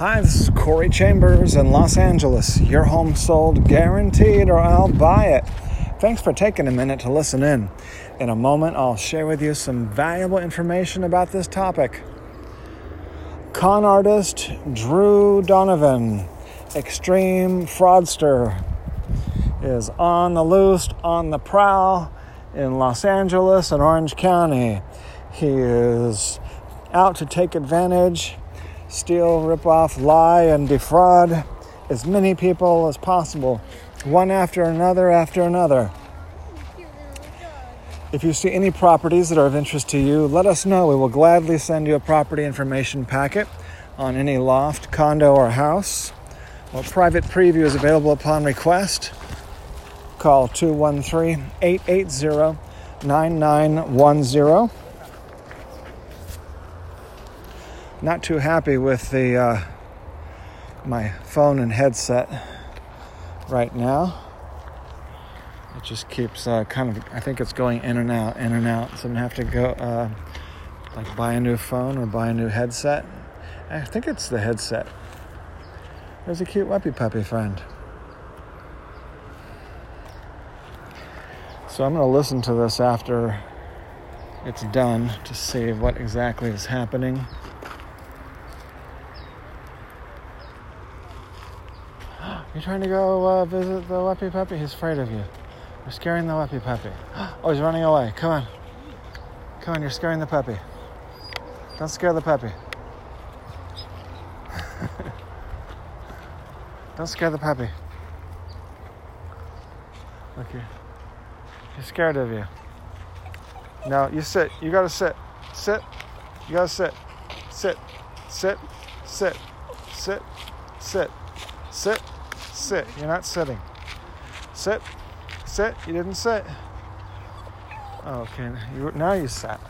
Hi, this is Corey Chambers in Los Angeles. Your home sold guaranteed, or I'll buy it. Thanks for taking a minute to listen in. In a moment, I'll share with you some valuable information about this topic. Con artist Drew Donovan, extreme fraudster, is on the loose, on the prowl in Los Angeles and Orange County. He is out to take advantage, steal, rip off, lie, and defraud as many people as possible, one after another after another. If you see any properties that are of interest to you, let us know. We will gladly send you a property information packet on any loft, condo, or house. A private preview is available upon request. Call 213 880 9910. Not too happy with the uh, my phone and headset right now. It just keeps uh, kind of. I think it's going in and out, in and out. So I'm gonna have to go uh, like buy a new phone or buy a new headset. I think it's the headset. There's a cute puppy puppy friend. So I'm to listen to this after it's done to see what exactly is happening. You're trying to go uh, visit the Weppy Puppy? He's afraid of you. You're scaring the Weppy Puppy. Oh, he's running away. Come on. Come on, you're scaring the puppy. Don't scare the puppy. Don't scare the puppy. Okay. He's scared of you. No, you sit. You gotta sit. Sit. You gotta. Sit. Sit. Sit. Sit. Sit. Sit. Sit. You're not sitting. Sit. Sit. You didn't sit. Okay. You, now you sat.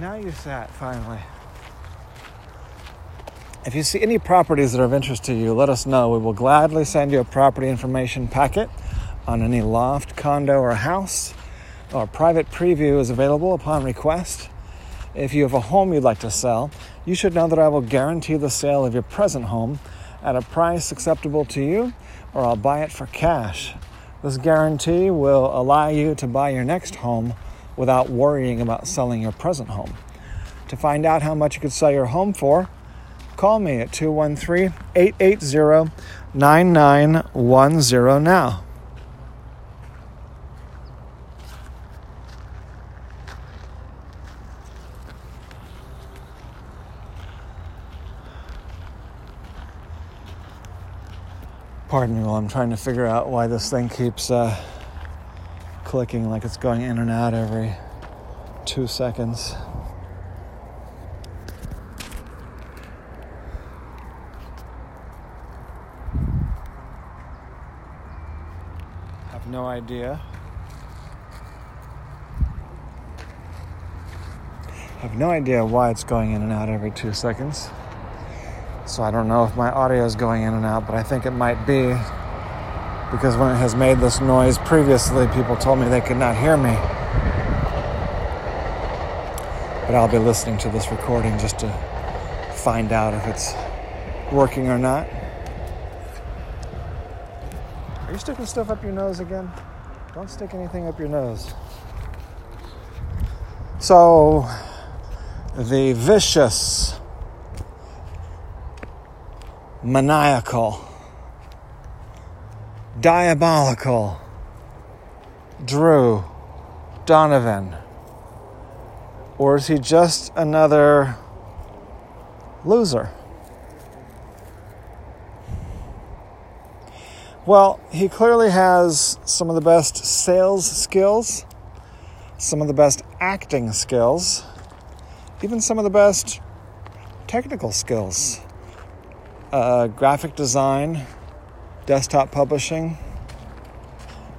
Now you sat finally. If you see any properties that are of interest to you, let us know. We will gladly send you a property information packet on any loft, condo, or house. Our private preview is available upon request. If you have a home you'd like to sell, you should know that I will guarantee the sale of your present home at a price acceptable to you, or I'll buy it for cash. This guarantee will allow you to buy your next home without worrying about selling your present home. To find out how much you could sell your home for, call me at 213 880 9910 now. Pardon me while I'm trying to figure out why this thing keeps uh, clicking like it's going in and out every two seconds. Have no idea. Have no idea why it's going in and out every two seconds. So I don't know if my audio is going in and out, but I think it might be because when it has made this noise previously, people told me they could not hear me. But I'll be listening to this recording just to find out if it's working or not. Are you sticking stuff up your nose again? Don't stick anything up your nose. So, the vicious maniacal, diabolical Drew Donovan? Or is he just another loser? Well, he clearly has some of the best sales skills, some of the best acting skills, even some of the best technical skills uh, graphic design, desktop publishing,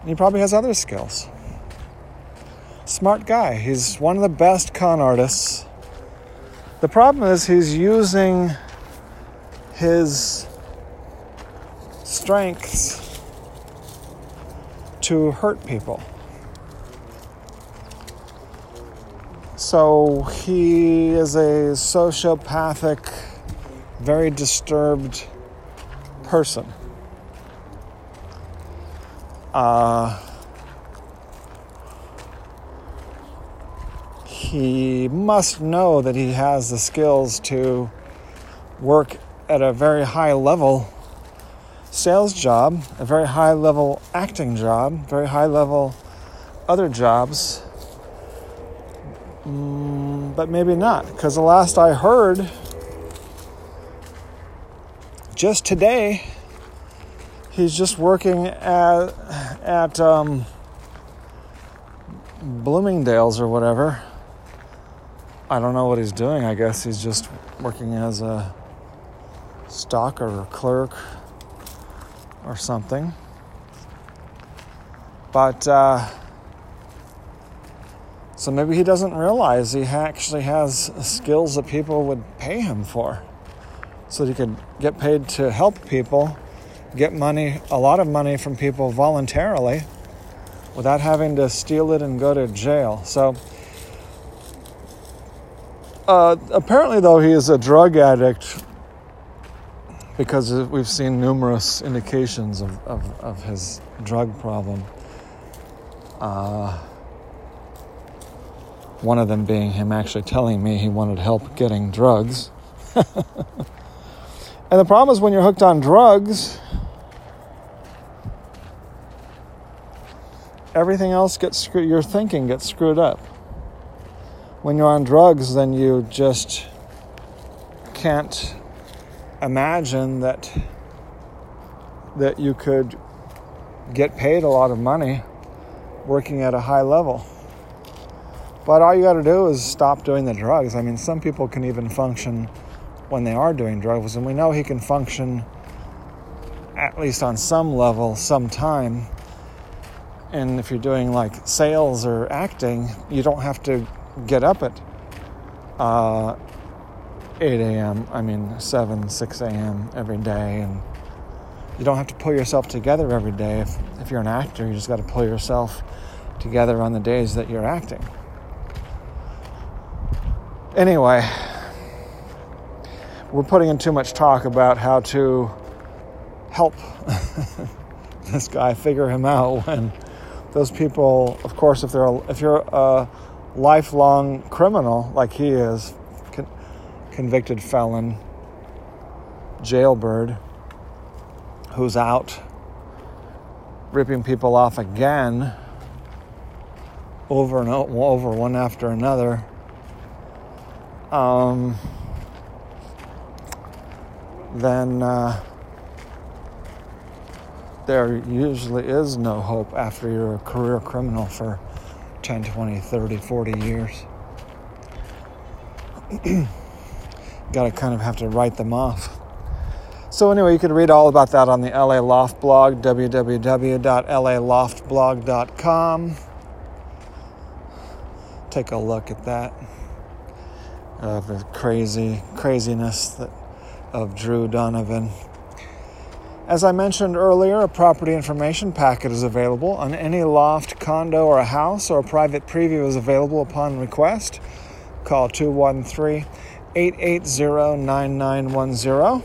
he probably has other skills. Smart guy. He's one of the best con artists. The problem is he's using his strengths to hurt people. So he is a sociopathic very disturbed person. Uh, he must know that he has the skills to work at a very high level sales job, a very high level acting job, very high level other jobs. Mm, but maybe not, because the last I heard, just today, he's just working at, at um, Bloomingdale's or whatever. I don't know what he's doing. I guess he's just working as a stocker or clerk or something. But uh, so maybe he doesn't realize he actually has skills that people would pay him for. So that he could get paid to help people, get money, a lot of money from people voluntarily without having to steal it and go to jail. So uh, apparently, though, he is a drug addict because we've seen numerous indications of, of, of his drug problem. Uh, one of them being him actually telling me he wanted help getting drugs. and the problem is when you're hooked on drugs, everything else gets screwed, your thinking gets screwed up. When you're on drugs, then you just can't imagine that that you could get paid a lot of money working at a high level. But all you got to do is stop doing the drugs. I mean, some people can even function when they are doing drugs, and we know he can function at least on some level, sometime. And if you're doing like sales or acting, you don't have to get up at uh, 8 a.m., I mean 7, 6 a.m. every day. And you don't have to pull yourself together every day. If, if you're an actor, you just got to pull yourself together on the days that you're acting. Anyway, we're putting in too much talk about how to help this guy figure him out when those people, of course, if they're if you're a lifelong criminal like he is, convicted felon, jailbird, who's out ripping people off again over and over, one after another. Um, then uh, there usually is no hope after you're a career criminal for 10, 20, 30, 40 years. got to kind of have to write them off. So, anyway, you can read all about that on the LA Loft blog, www.laloftblog.com. Take a look at that. Uh, the crazy craziness that, of Drew Donovan. As I mentioned earlier, a property information packet is available on any loft, condo, or a house, or a private preview is available upon request. Call 213 880 9910.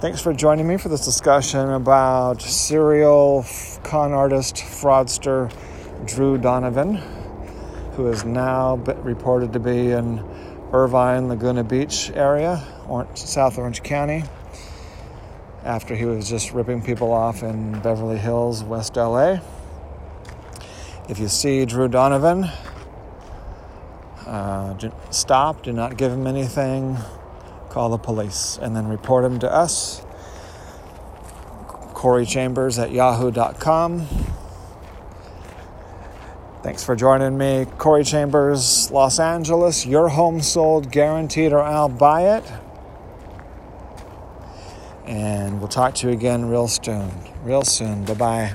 Thanks for joining me for this discussion about serial con artist, fraudster Drew Donovan, who is now reported to be in Irvine, Laguna Beach area, South Orange County, after he was just ripping people off in Beverly Hills, West LA. If you see Drew Donovan, uh, stop, do not give him anything, call the police, and then report him to us. Corey Chambers at yahoo.com. Thanks for joining me. Corey Chambers, Los Angeles. Your home sold guaranteed or I'll buy it. And we'll talk to you again real soon. Real soon. Bye bye.